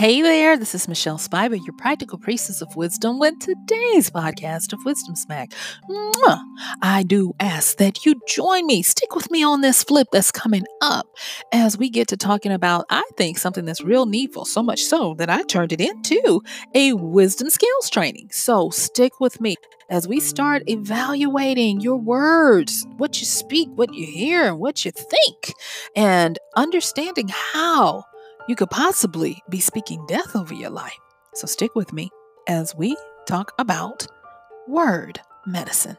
Hey there, this is Michelle Spiva, your practical priestess of wisdom, with today's podcast of Wisdom Smack. Mwah! I do ask that you join me, stick with me on this flip that's coming up as we get to talking about, I think, something that's real needful, so much so that I turned it into a wisdom skills training. So stick with me as we start evaluating your words, what you speak, what you hear, and what you think, and understanding how you could possibly be speaking death over your life. So stick with me as we talk about word medicine.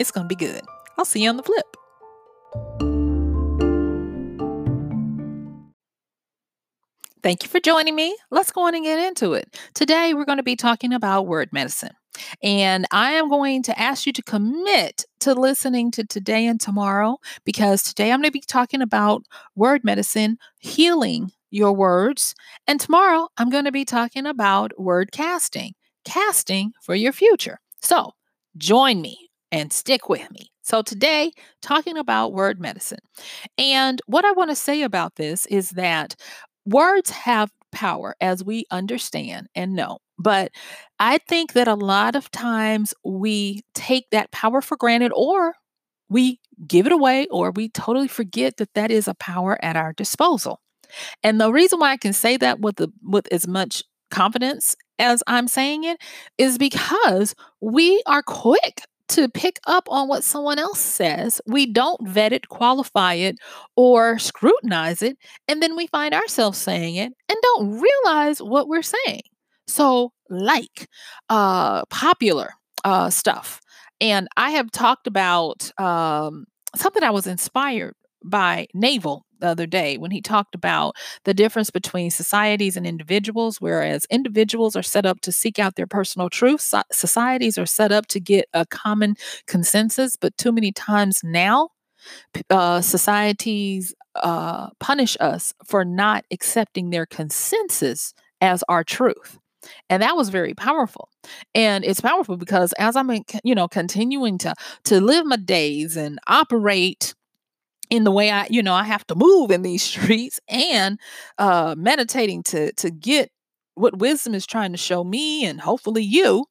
It's going to be good. I'll see you on the flip. Thank you for joining me. Let's go on and get into it. Today, we're going to be talking about word medicine. And I am going to ask you to commit to listening to today and tomorrow because today I'm going to be talking about word medicine, healing your words. And tomorrow, I'm going to be talking about word casting, casting for your future. So join me and stick with me. So, today, talking about word medicine. And what I want to say about this is that words have power as we understand and know. But I think that a lot of times we take that power for granted or we give it away or we totally forget that that is a power at our disposal. And the reason why I can say that with the with as much confidence as I'm saying it is because we are quick to pick up on what someone else says. We don't vet it, qualify it, or scrutinize it, and then we find ourselves saying it and don't realize what we're saying. So, like uh, popular uh, stuff. And I have talked about um, something I was inspired by Naval the other day when he talked about the difference between societies and individuals, whereas individuals are set up to seek out their personal truth, so- societies are set up to get a common consensus. But too many times now, uh, societies uh, punish us for not accepting their consensus as our truth and that was very powerful and it's powerful because as i'm you know continuing to to live my days and operate in the way I, you know, I have to move in these streets and uh, meditating to to get what wisdom is trying to show me and hopefully you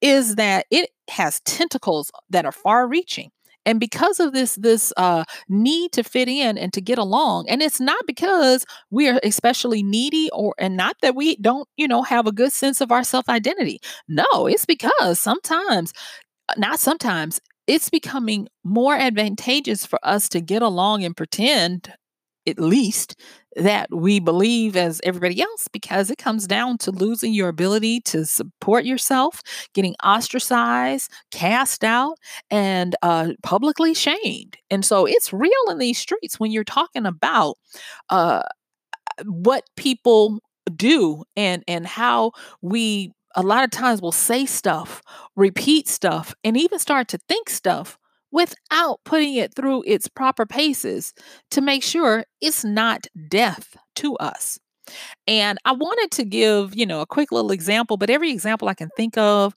is that it has tentacles that are far reaching. And because of this this uh, need to fit in and to get along and it's not because we are especially needy or and not that we don't you know have a good sense of our self identity no it's because sometimes uh, not sometimes it's becoming more advantageous for us to get along and pretend at least that we believe as everybody else because it comes down to losing your ability to support yourself, getting ostracized, cast out, and uh, publicly shamed. And so it's real in these streets when you're talking about uh, what people do and and how we a lot of times we'll say stuff, repeat stuff, and even start to think stuff without putting it through its proper paces to make sure it's not death to us. And I wanted to give, you know, a quick little example, but every example I can think of,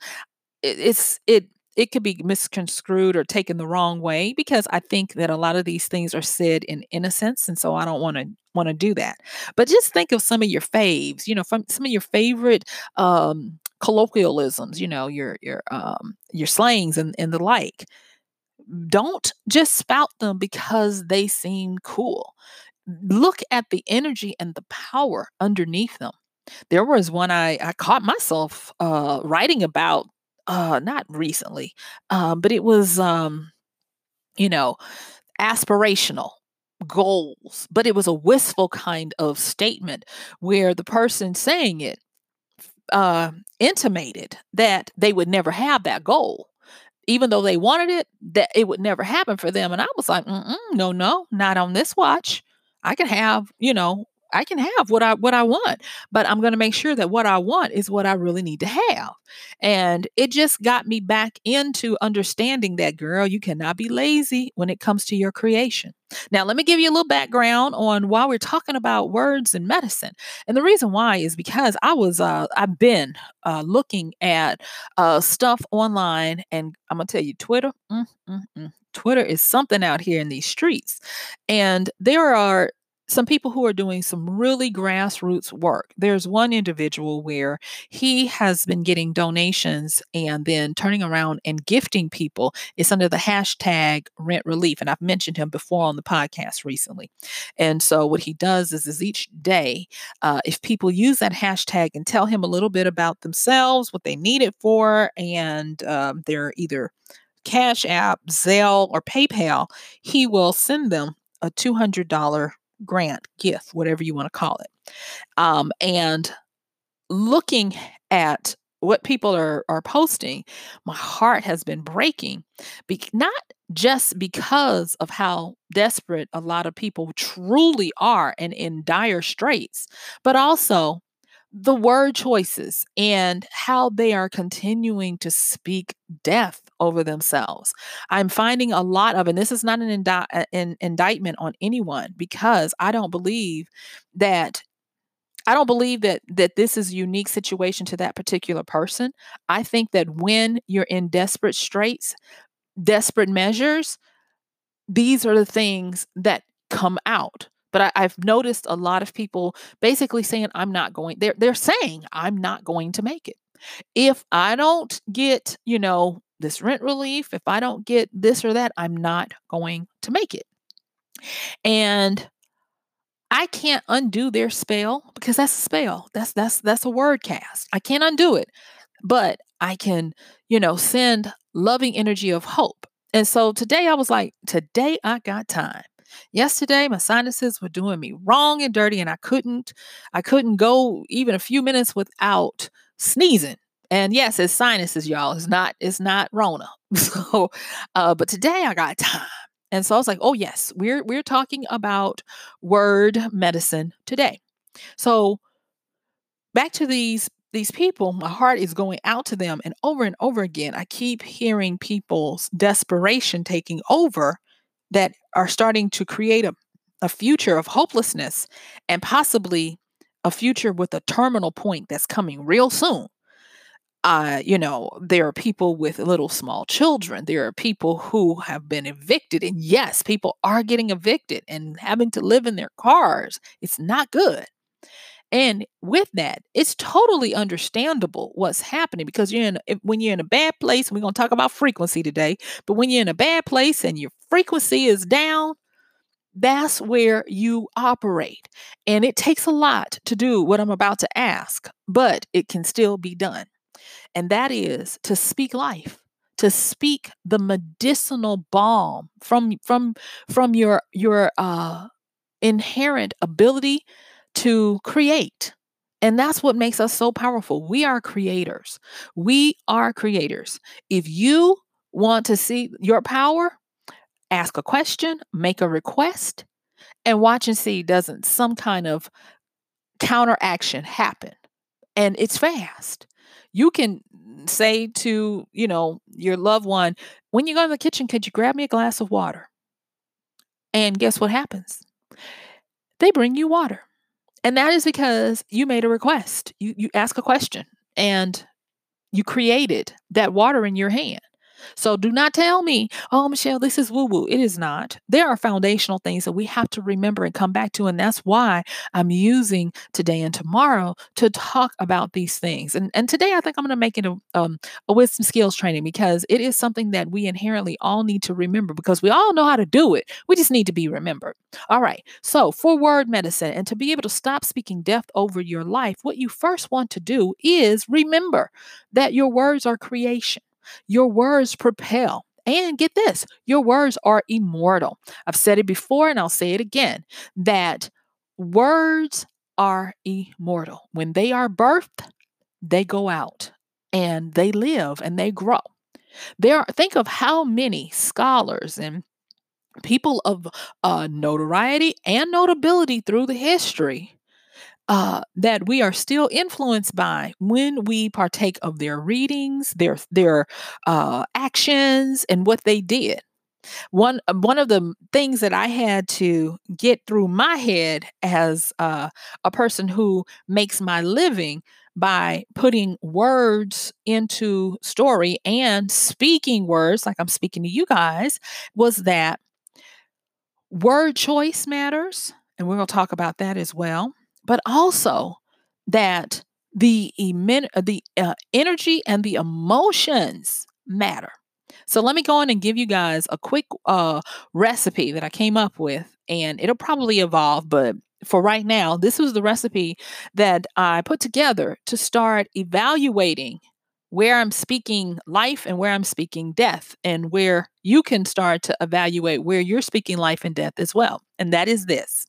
it's it it could be misconstrued or taken the wrong way because I think that a lot of these things are said in innocence, and so I don't want to want to do that. But just think of some of your faves, you know, from some of your favorite um, colloquialisms, you know, your your um, your slangs and, and the like. Don't just spout them because they seem cool. Look at the energy and the power underneath them. there was one I, I caught myself uh, writing about, uh, not recently, uh, but it was, um, you know, aspirational goals, but it was a wistful kind of statement where the person saying it uh, intimated that they would never have that goal. Even though they wanted it, that it would never happen for them. And I was like, no, no, not on this watch. I can have, you know, I can have what I what I want, but I'm going to make sure that what I want is what I really need to have. And it just got me back into understanding that girl, you cannot be lazy when it comes to your creation. Now, let me give you a little background on why we're talking about words and medicine. And the reason why is because I was uh I've been uh looking at uh stuff online and I'm going to tell you Twitter, mm, mm, mm. Twitter is something out here in these streets. And there are some people who are doing some really grassroots work. There's one individual where he has been getting donations and then turning around and gifting people. It's under the hashtag rent relief. And I've mentioned him before on the podcast recently. And so what he does is, is each day, uh, if people use that hashtag and tell him a little bit about themselves, what they need it for, and um, they're either Cash App, Zelle, or PayPal, he will send them a $200 grant, gift, whatever you want to call it. Um, and looking at what people are are posting, my heart has been breaking. Be- not just because of how desperate a lot of people truly are and in dire straits, but also the word choices and how they are continuing to speak death over themselves. I'm finding a lot of, and this is not an, indi- uh, an indictment on anyone because I don't believe that I don't believe that that this is a unique situation to that particular person. I think that when you're in desperate straits, desperate measures, these are the things that come out. But I, have noticed a lot of people basically saying, I'm not going, they're, they're saying, I'm not going to make it. If I don't get, you know, this rent relief, if I don't get this or that, I'm not going to make it. And I can't undo their spell because that's a spell. That's that's that's a word cast. I can't undo it. But I can, you know, send loving energy of hope. And so today I was like, today I got time. Yesterday, my sinuses were doing me wrong and dirty, and I couldn't, I couldn't go even a few minutes without sneezing. And yes, it's sinuses, y'all. It's not, it's not Rona. So, uh, but today I got time. And so I was like, oh yes, we're we're talking about word medicine today. So back to these these people, my heart is going out to them. And over and over again, I keep hearing people's desperation taking over that are starting to create a, a future of hopelessness and possibly a future with a terminal point that's coming real soon. Uh, you know, there are people with little small children. There are people who have been evicted. And yes, people are getting evicted and having to live in their cars. It's not good. And with that, it's totally understandable what's happening because you're in when you're in a bad place. We're going to talk about frequency today, but when you're in a bad place and your frequency is down, that's where you operate. And it takes a lot to do what I'm about to ask, but it can still be done. And that is to speak life to speak the medicinal balm from from from your your uh inherent ability to create. And that's what makes us so powerful. We are creators. We are creators. If you want to see your power, ask a question, make a request, and watch and see doesn't some kind of counteraction happen. And it's fast. You can say to, you know, your loved one, when you go to the kitchen, could you grab me a glass of water? And guess what happens? They bring you water. And that is because you made a request. You you ask a question and you created that water in your hand. So do not tell me, oh, Michelle, this is woo woo. It is not. There are foundational things that we have to remember and come back to. And that's why I'm using today and tomorrow to talk about these things. And, and today I think I'm going to make it a, um, a wisdom skills training because it is something that we inherently all need to remember because we all know how to do it. We just need to be remembered. All right. So for word medicine and to be able to stop speaking death over your life, what you first want to do is remember that your words are creation. Your words propel. And get this, your words are immortal. I've said it before and I'll say it again that words are immortal. When they are birthed, they go out and they live and they grow. There are, think of how many scholars and people of uh, notoriety and notability through the history uh, that we are still influenced by when we partake of their readings, their their uh, actions, and what they did. One uh, one of the things that I had to get through my head as uh, a person who makes my living by putting words into story and speaking words like I'm speaking to you guys was that word choice matters and we're going to talk about that as well but also that the emin- uh, the uh, energy and the emotions matter. So let me go in and give you guys a quick uh, recipe that I came up with, and it'll probably evolve, but for right now, this was the recipe that I put together to start evaluating where I'm speaking life and where I'm speaking death, and where you can start to evaluate where you're speaking life and death as well. And that is this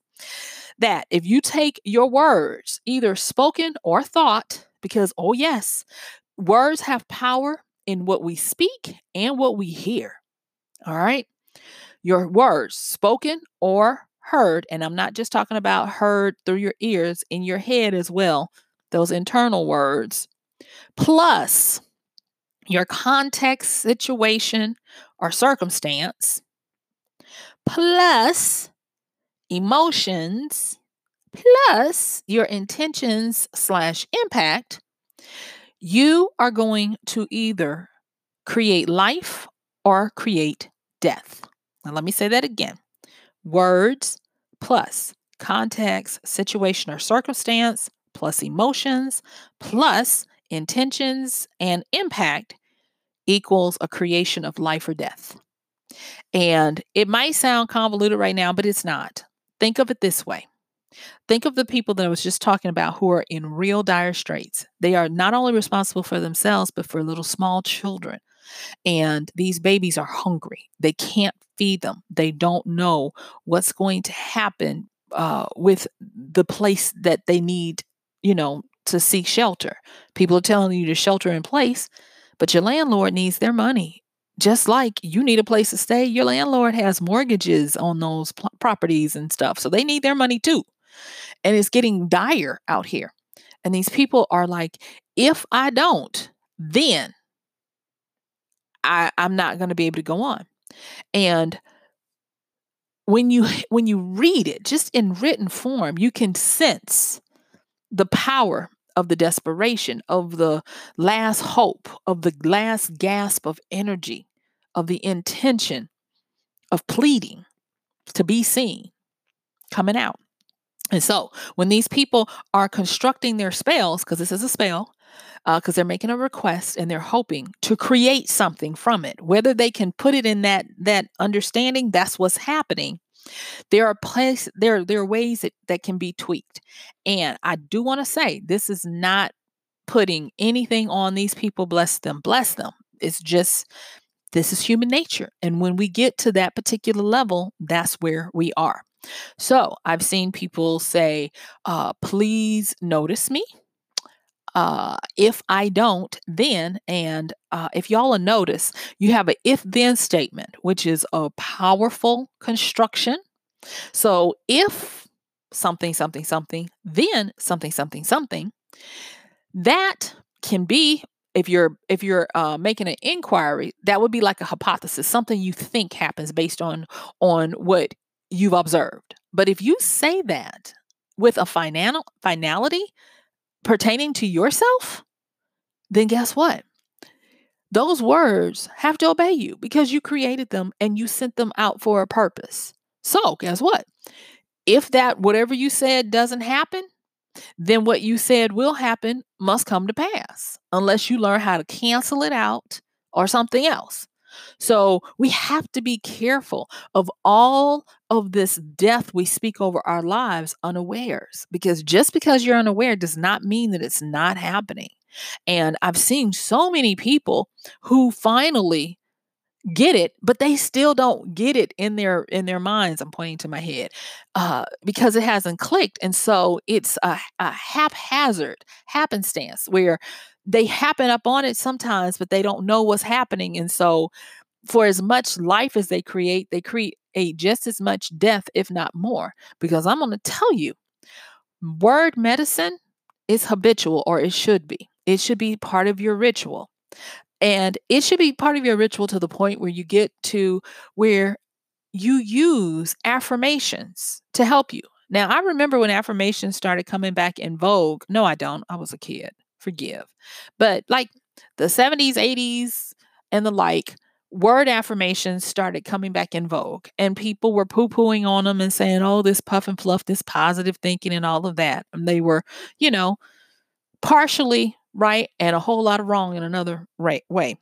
that if you take your words, either spoken or thought, because, oh, yes, words have power in what we speak and what we hear. All right. Your words, spoken or heard, and I'm not just talking about heard through your ears, in your head as well, those internal words, plus your context, situation, or circumstance, plus emotions plus your intentions slash impact, you are going to either create life or create death. Now, let me say that again words plus context, situation, or circumstance, plus emotions, plus intentions and impact equals a creation of life or death. And it might sound convoluted right now, but it's not. Think of it this way. Think of the people that I was just talking about who are in real dire straits. They are not only responsible for themselves, but for little small children. And these babies are hungry. They can't feed them. They don't know what's going to happen uh, with the place that they need, you know, to seek shelter. People are telling you to shelter in place, but your landlord needs their money just like you need a place to stay, your landlord has mortgages on those properties and stuff. So they need their money too. And it's getting dire out here. And these people are like, if I don't, then I, I'm not going to be able to go on. And when you when you read it just in written form, you can sense the power of the desperation, of the last hope, of the last gasp of energy, of the intention of pleading to be seen coming out. And so when these people are constructing their spells, because this is a spell, because uh, they're making a request and they're hoping to create something from it, whether they can put it in that that understanding, that's what's happening. There are place there there are ways that, that can be tweaked. And I do want to say this is not putting anything on these people, bless them, bless them. It's just this is human nature. And when we get to that particular level, that's where we are. So I've seen people say, uh, please notice me. Uh, if I don't, then, and uh, if y'all will notice, you have an if then statement, which is a powerful construction. So if something, something, something, then something, something, something, that can be if you're if you're uh, making an inquiry that would be like a hypothesis something you think happens based on on what you've observed but if you say that with a final finality pertaining to yourself then guess what those words have to obey you because you created them and you sent them out for a purpose. So, guess what? If that whatever you said doesn't happen, then what you said will happen must come to pass unless you learn how to cancel it out or something else. So we have to be careful of all of this death we speak over our lives unawares because just because you're unaware does not mean that it's not happening. And I've seen so many people who finally get it but they still don't get it in their in their minds i'm pointing to my head uh, because it hasn't clicked and so it's a, a haphazard happenstance where they happen up on it sometimes but they don't know what's happening and so for as much life as they create they create just as much death if not more because i'm going to tell you word medicine is habitual or it should be. It should be part of your ritual and it should be part of your ritual to the point where you get to where you use affirmations to help you. Now, I remember when affirmations started coming back in vogue. No, I don't. I was a kid. Forgive. But like the 70s, 80s, and the like, word affirmations started coming back in vogue. And people were poo pooing on them and saying, oh, this puff and fluff, this positive thinking, and all of that. And they were, you know, partially right and a whole lot of wrong in another right way.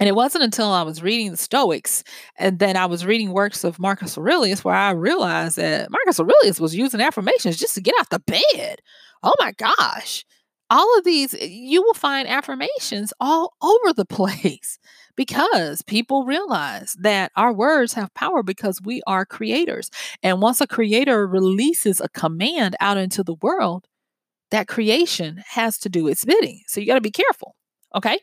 And it wasn't until I was reading the Stoics and then I was reading works of Marcus Aurelius where I realized that Marcus Aurelius was using affirmations just to get out the bed. Oh my gosh. All of these, eh, you will find affirmations all over the place because people realize that our words have power because we are creators. And once a creator releases a command out into the world, that creation has to do its bidding. So you got to be careful. Okay.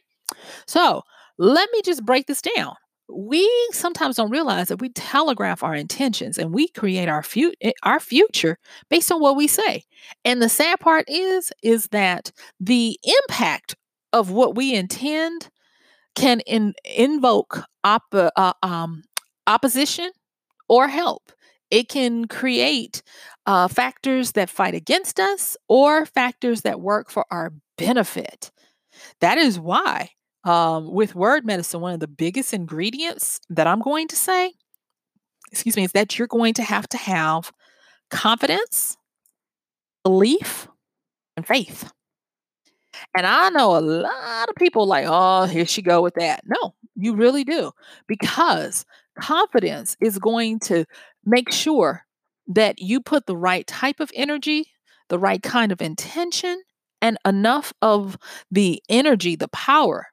So let me just break this down. We sometimes don't realize that we telegraph our intentions and we create our, fu- eh, our future based on what we say. And the sad part is, is that the impact of what we intend can in, invoke op- uh, um, opposition or help. It can create uh, factors that fight against us or factors that work for our benefit. That is why, um, with word medicine, one of the biggest ingredients that I'm going to say, excuse me, is that you're going to have to have confidence, belief, and faith. And I know a lot of people like, oh, here she go with that. No, you really do. Because confidence is going to make sure that you put the right type of energy, the right kind of intention, and enough of the energy, the power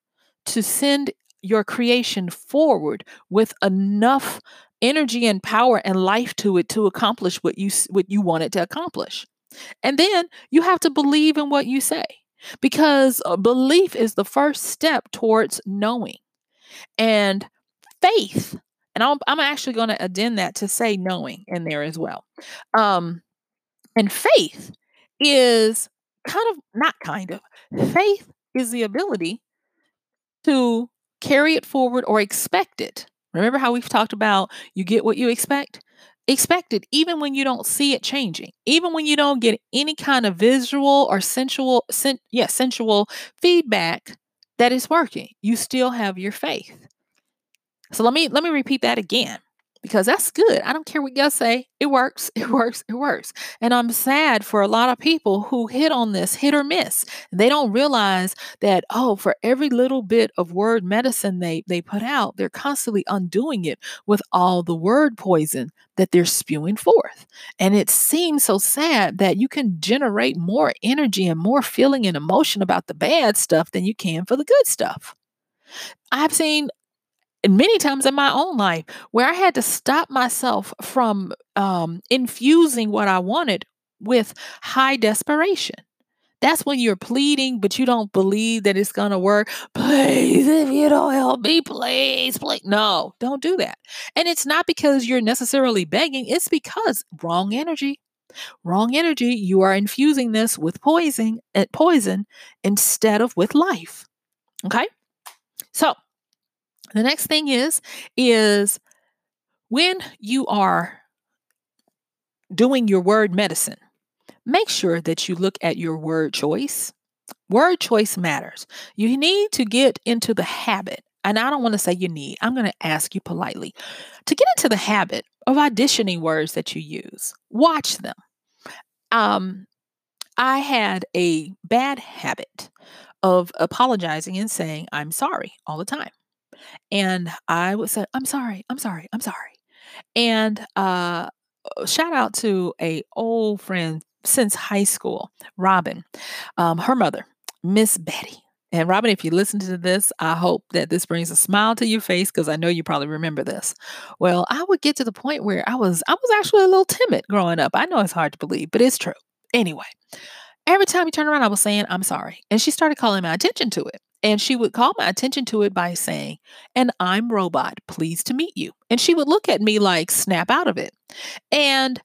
to send your creation forward with enough energy and power and life to it to accomplish what you what you want it to accomplish. And then you have to believe in what you say because uh, belief is the first step towards knowing. And faith and I'm, I'm actually going to addend that to say knowing in there as well. Um, and faith is kind of, not kind of, faith is the ability to carry it forward or expect it. Remember how we've talked about you get what you expect? Expect it even when you don't see it changing, even when you don't get any kind of visual or sensual, sen- yeah, sensual feedback that is working. You still have your faith. So let me let me repeat that again because that's good. I don't care what y'all say. It works. It works. It works. And I'm sad for a lot of people who hit on this hit or miss. They don't realize that oh, for every little bit of word medicine they they put out, they're constantly undoing it with all the word poison that they're spewing forth. And it seems so sad that you can generate more energy and more feeling and emotion about the bad stuff than you can for the good stuff. I've seen and many times in my own life where I had to stop myself from um, infusing what I wanted with high desperation. That's when you're pleading, but you don't believe that it's going to work. Please, if you don't help me, please, please. No, don't do that. And it's not because you're necessarily begging, it's because wrong energy. Wrong energy. You are infusing this with poison, uh, poison instead of with life. Okay? So, the next thing is is when you are doing your word medicine, make sure that you look at your word choice. Word choice matters. You need to get into the habit, and I don't want to say you need, I'm going to ask you politely to get into the habit of auditioning words that you use. Watch them. Um, I had a bad habit of apologizing and saying, I'm sorry all the time. And I would say, I'm sorry, I'm sorry, I'm sorry. And uh, shout out to a old friend since high school, Robin, um, her mother, Miss Betty. And Robin, if you listen to this, I hope that this brings a smile to your face because I know you probably remember this. Well, I would get to the point where I was I was actually a little timid growing up. I know it's hard to believe, but it's true. Anyway, every time you turn around, I was saying, I'm sorry. And she started calling my attention to it. And she would call my attention to it by saying, And I'm Robot, pleased to meet you. And she would look at me like, snap out of it. And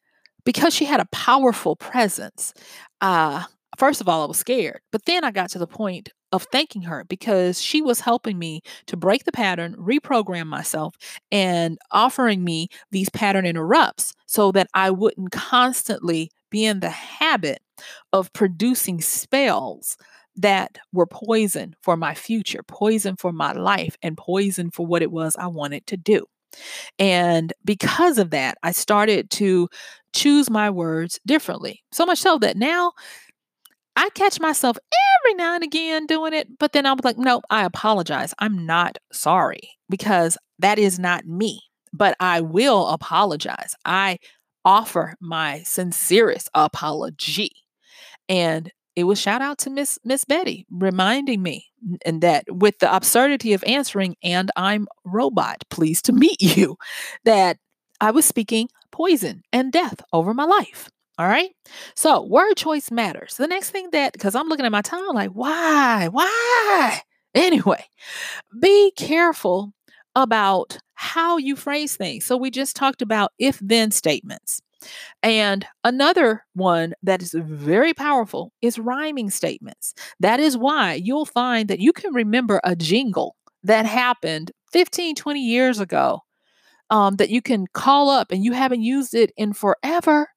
because she had a powerful presence, uh, first of all, I was scared. But then I got to the point of thanking her because she was helping me to break the pattern, reprogram myself, and offering me these pattern interrupts so that I wouldn't constantly be in the habit of producing spells that were poison for my future, poison for my life, and poison for what it was I wanted to do. And because of that, I started to choose my words differently. So much so that now I catch myself every now and again doing it, but then I was like, nope, I apologize. I'm not sorry because that is not me, but I will apologize. I offer my sincerest apology. And it was shout out to Miss Miss Betty reminding me and that with the absurdity of answering and I'm robot pleased to meet you that I was speaking poison and death over my life. All right. So word choice matters. The next thing that because I'm looking at my time like why? Why? Anyway, be careful about how you phrase things. So we just talked about if then statements. And another one that is very powerful is rhyming statements. That is why you'll find that you can remember a jingle that happened 15, 20 years ago um, that you can call up and you haven't used it in forever.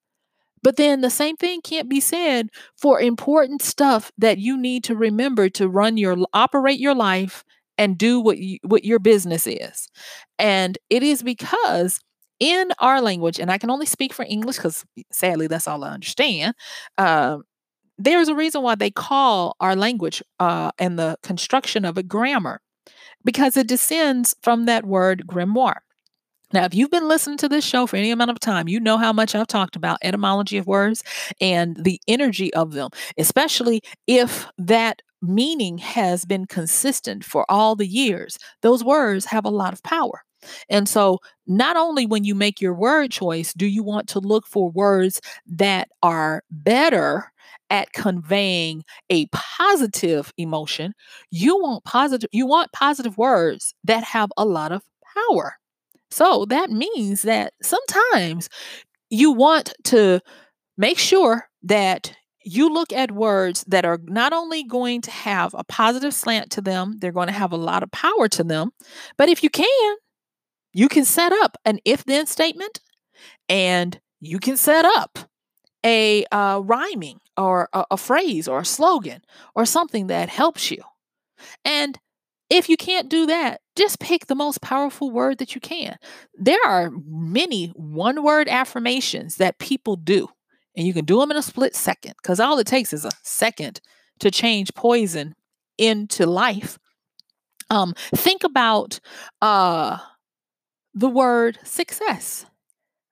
But then the same thing can't be said for important stuff that you need to remember to run your operate your life and do what you, what your business is. And it is because in our language, and I can only speak for English because sadly that's all I understand. Uh, there's a reason why they call our language uh, and the construction of it grammar, because it descends from that word grimoire. Now, if you've been listening to this show for any amount of time, you know how much I've talked about etymology of words and the energy of them, especially if that meaning has been consistent for all the years. Those words have a lot of power. And so, not only when you make your word choice, do you want to look for words that are better at conveying a positive emotion, you want positive you want positive words that have a lot of power. So that means that sometimes you want to make sure that you look at words that are not only going to have a positive slant to them, they're going to have a lot of power to them, but if you can, you can set up an if then statement and you can set up a uh, rhyming or a, a phrase or a slogan or something that helps you. And if you can't do that, just pick the most powerful word that you can. There are many one word affirmations that people do, and you can do them in a split second because all it takes is a second to change poison into life. Um, think about uh, the word success.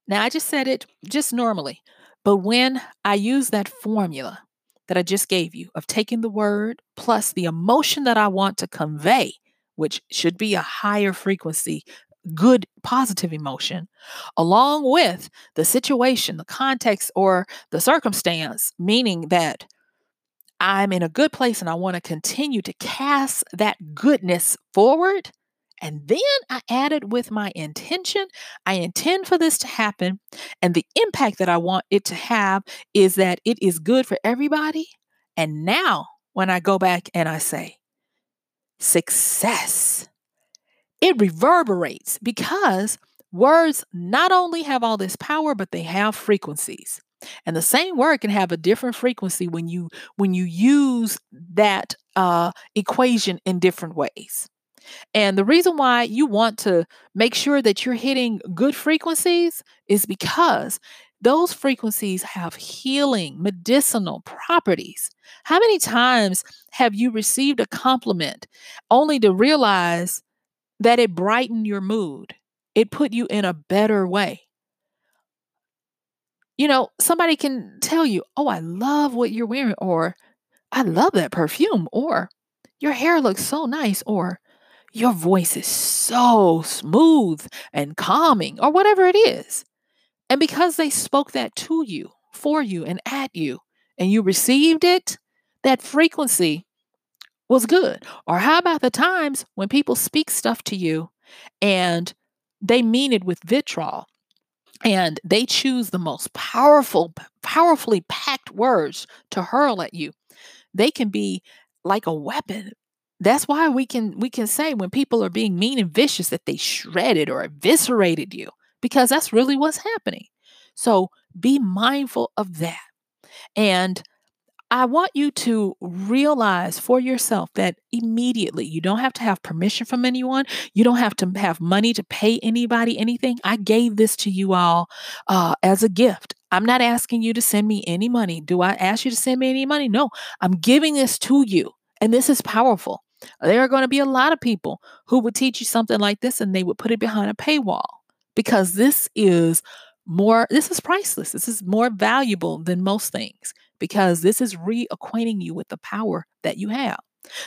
Now, I just said it just normally, but when I use that formula that I just gave you of taking the word plus the emotion that I want to convey, which should be a higher frequency, good, positive emotion, along with the situation, the context, or the circumstance, meaning that I'm in a good place and I want to continue to cast that goodness forward and then I added with my intention. I intend for this to happen. And the impact that I want it to have is that it is good for everybody. And now, when I go back and I say, success, it reverberates because words not only have all this power, but they have frequencies. And the same word can have a different frequency when you when you use that uh, equation in different ways. And the reason why you want to make sure that you're hitting good frequencies is because those frequencies have healing, medicinal properties. How many times have you received a compliment only to realize that it brightened your mood? It put you in a better way. You know, somebody can tell you, Oh, I love what you're wearing, or I love that perfume, or your hair looks so nice, or your voice is so smooth and calming, or whatever it is. And because they spoke that to you, for you, and at you, and you received it, that frequency was good. Or how about the times when people speak stuff to you and they mean it with vitriol and they choose the most powerful, powerfully packed words to hurl at you? They can be like a weapon that's why we can we can say when people are being mean and vicious that they shredded or eviscerated you because that's really what's happening. So be mindful of that. And I want you to realize for yourself that immediately you don't have to have permission from anyone. You don't have to have money to pay anybody anything. I gave this to you all uh, as a gift. I'm not asking you to send me any money. Do I ask you to send me any money? No, I'm giving this to you. And this is powerful. There are going to be a lot of people who would teach you something like this and they would put it behind a paywall because this is more, this is priceless. This is more valuable than most things because this is reacquainting you with the power that you have.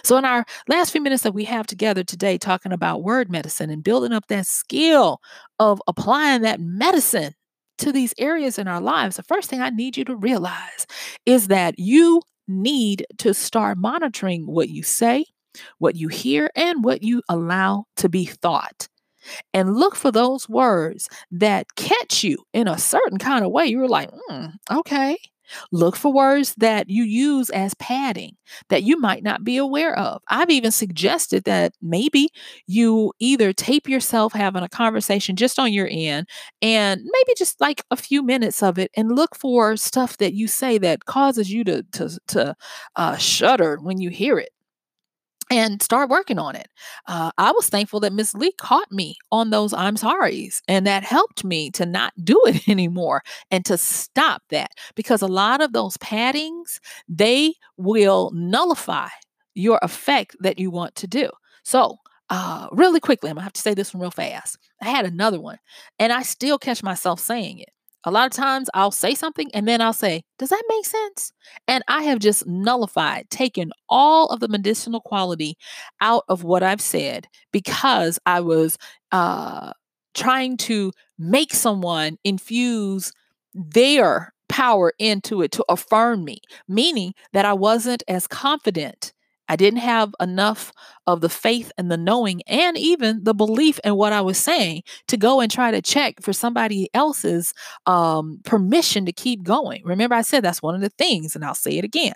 So, in our last few minutes that we have together today, talking about word medicine and building up that skill of applying that medicine to these areas in our lives, the first thing I need you to realize is that you need to start monitoring what you say, what you hear, and what you allow to be thought. And look for those words that catch you in a certain kind of way. You're like, mm, okay, Look for words that you use as padding that you might not be aware of. I've even suggested that maybe you either tape yourself having a conversation just on your end and maybe just like a few minutes of it and look for stuff that you say that causes you to, to, to uh, shudder when you hear it and start working on it. Uh, I was thankful that Miss Lee caught me on those I'm sorry's, and that helped me to not do it anymore and to stop that because a lot of those paddings they will nullify your effect that you want to do. So, uh, really quickly, I'm gonna have to say this one real fast. I had another one, and I still catch myself saying it. A lot of times I'll say something and then I'll say, Does that make sense? And I have just nullified, taken all of the medicinal quality out of what I've said because I was uh, trying to make someone infuse their power into it to affirm me, meaning that I wasn't as confident I didn't have enough of the faith and the knowing and even the belief in what I was saying to go and try to check for somebody else's um, permission to keep going. Remember, I said that's one of the things, and I'll say it again.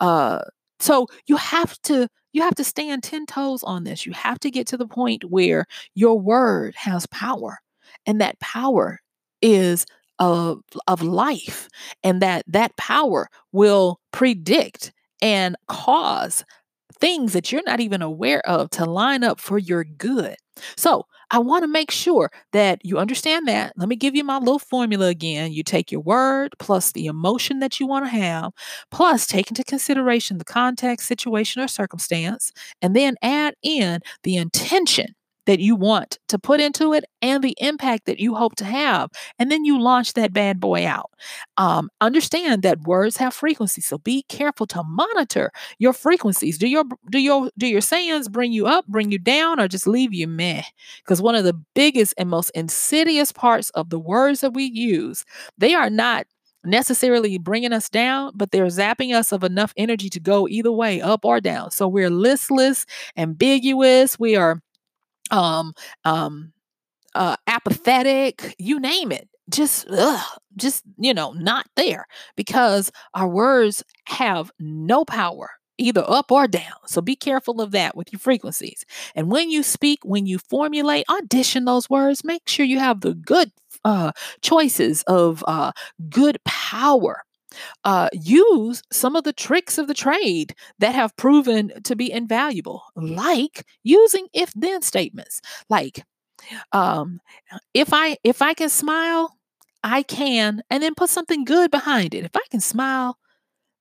Uh, so you have to you have to stand 10 toes on this. You have to get to the point where your word has power. And that power is of, of life. And that that power will predict and cause things that you're not even aware of to line up for your good. So, I want to make sure that you understand that. Let me give you my little formula again. You take your word plus the emotion that you want to have, plus take into consideration the context, situation, or circumstance, and then add in the intention that you want to put into it and the impact that you hope to have. And then you launch that bad boy out. Um, understand that words have frequencies, so be careful to monitor your frequencies. Do your do your do your sayings bring you up, bring you down, or just leave you meh? Because one of the biggest and most insidious parts of the words that we use, they are not necessarily bringing us down, but they're zapping us of enough energy to go either way, up or down. So we're listless, ambiguous. We are um, um, uh, apathetic, you name it. Just, ugh, just you know, not there because our words have no power either up or down. So be careful of that with your frequencies. And when you speak, when you formulate, audition those words, make sure you have the good uh, choices of uh, good power. Uh, use some of the tricks of the trade that have proven to be invaluable, like using if then statements. Like, um, if I if I can smile, I can, and then put something good behind it. If I can smile,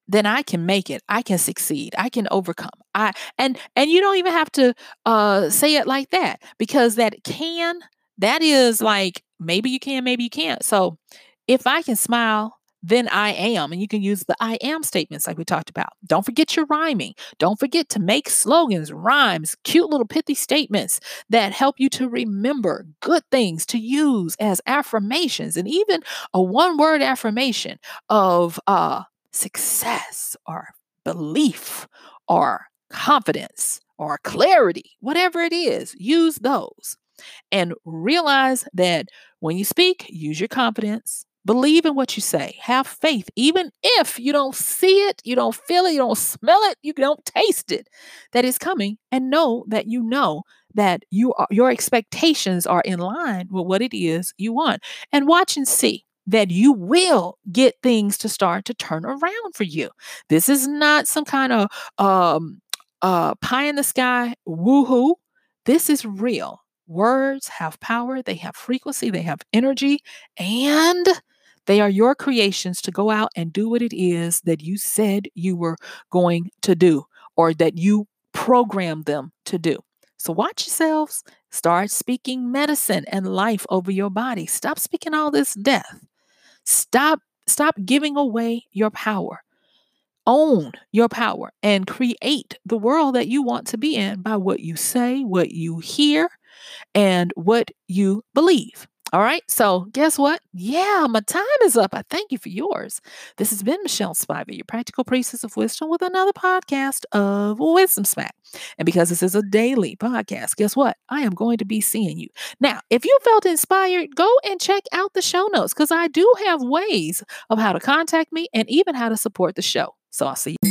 then I can make it. I can succeed. I can overcome. I and and you don't even have to uh say it like that because that can that is like maybe you can, maybe you can't. So if I can smile, then I am. And you can use the I am statements like we talked about. Don't forget your rhyming. Don't forget to make slogans, rhymes, cute little pithy statements that help you to remember good things to use as affirmations and even a one word affirmation of uh success or belief or confidence or clarity, whatever it is, use those and realize that when you speak, use your confidence. Believe in what you say. Have faith, even if you don't see it, you don't feel it, you don't smell it, you don't taste it, that is coming. And know that you know that you are, your expectations are in line with what it is you want. And watch and see that you will get things to start to turn around for you. This is not some kind of um, uh, pie in the sky woohoo. This is real. Words have power, they have frequency, they have energy, and they are your creations to go out and do what it is that you said you were going to do or that you programmed them to do. So watch yourselves. Start speaking medicine and life over your body. Stop speaking all this death. Stop stop giving away your power. Own your power and create the world that you want to be in by what you say, what you hear, and what you believe. All right. So, guess what? Yeah, my time is up. I thank you for yours. This has been Michelle Spiva, your practical priestess of wisdom, with another podcast of Wisdom Smack. And because this is a daily podcast, guess what? I am going to be seeing you. Now, if you felt inspired, go and check out the show notes because I do have ways of how to contact me and even how to support the show. So, I'll see you.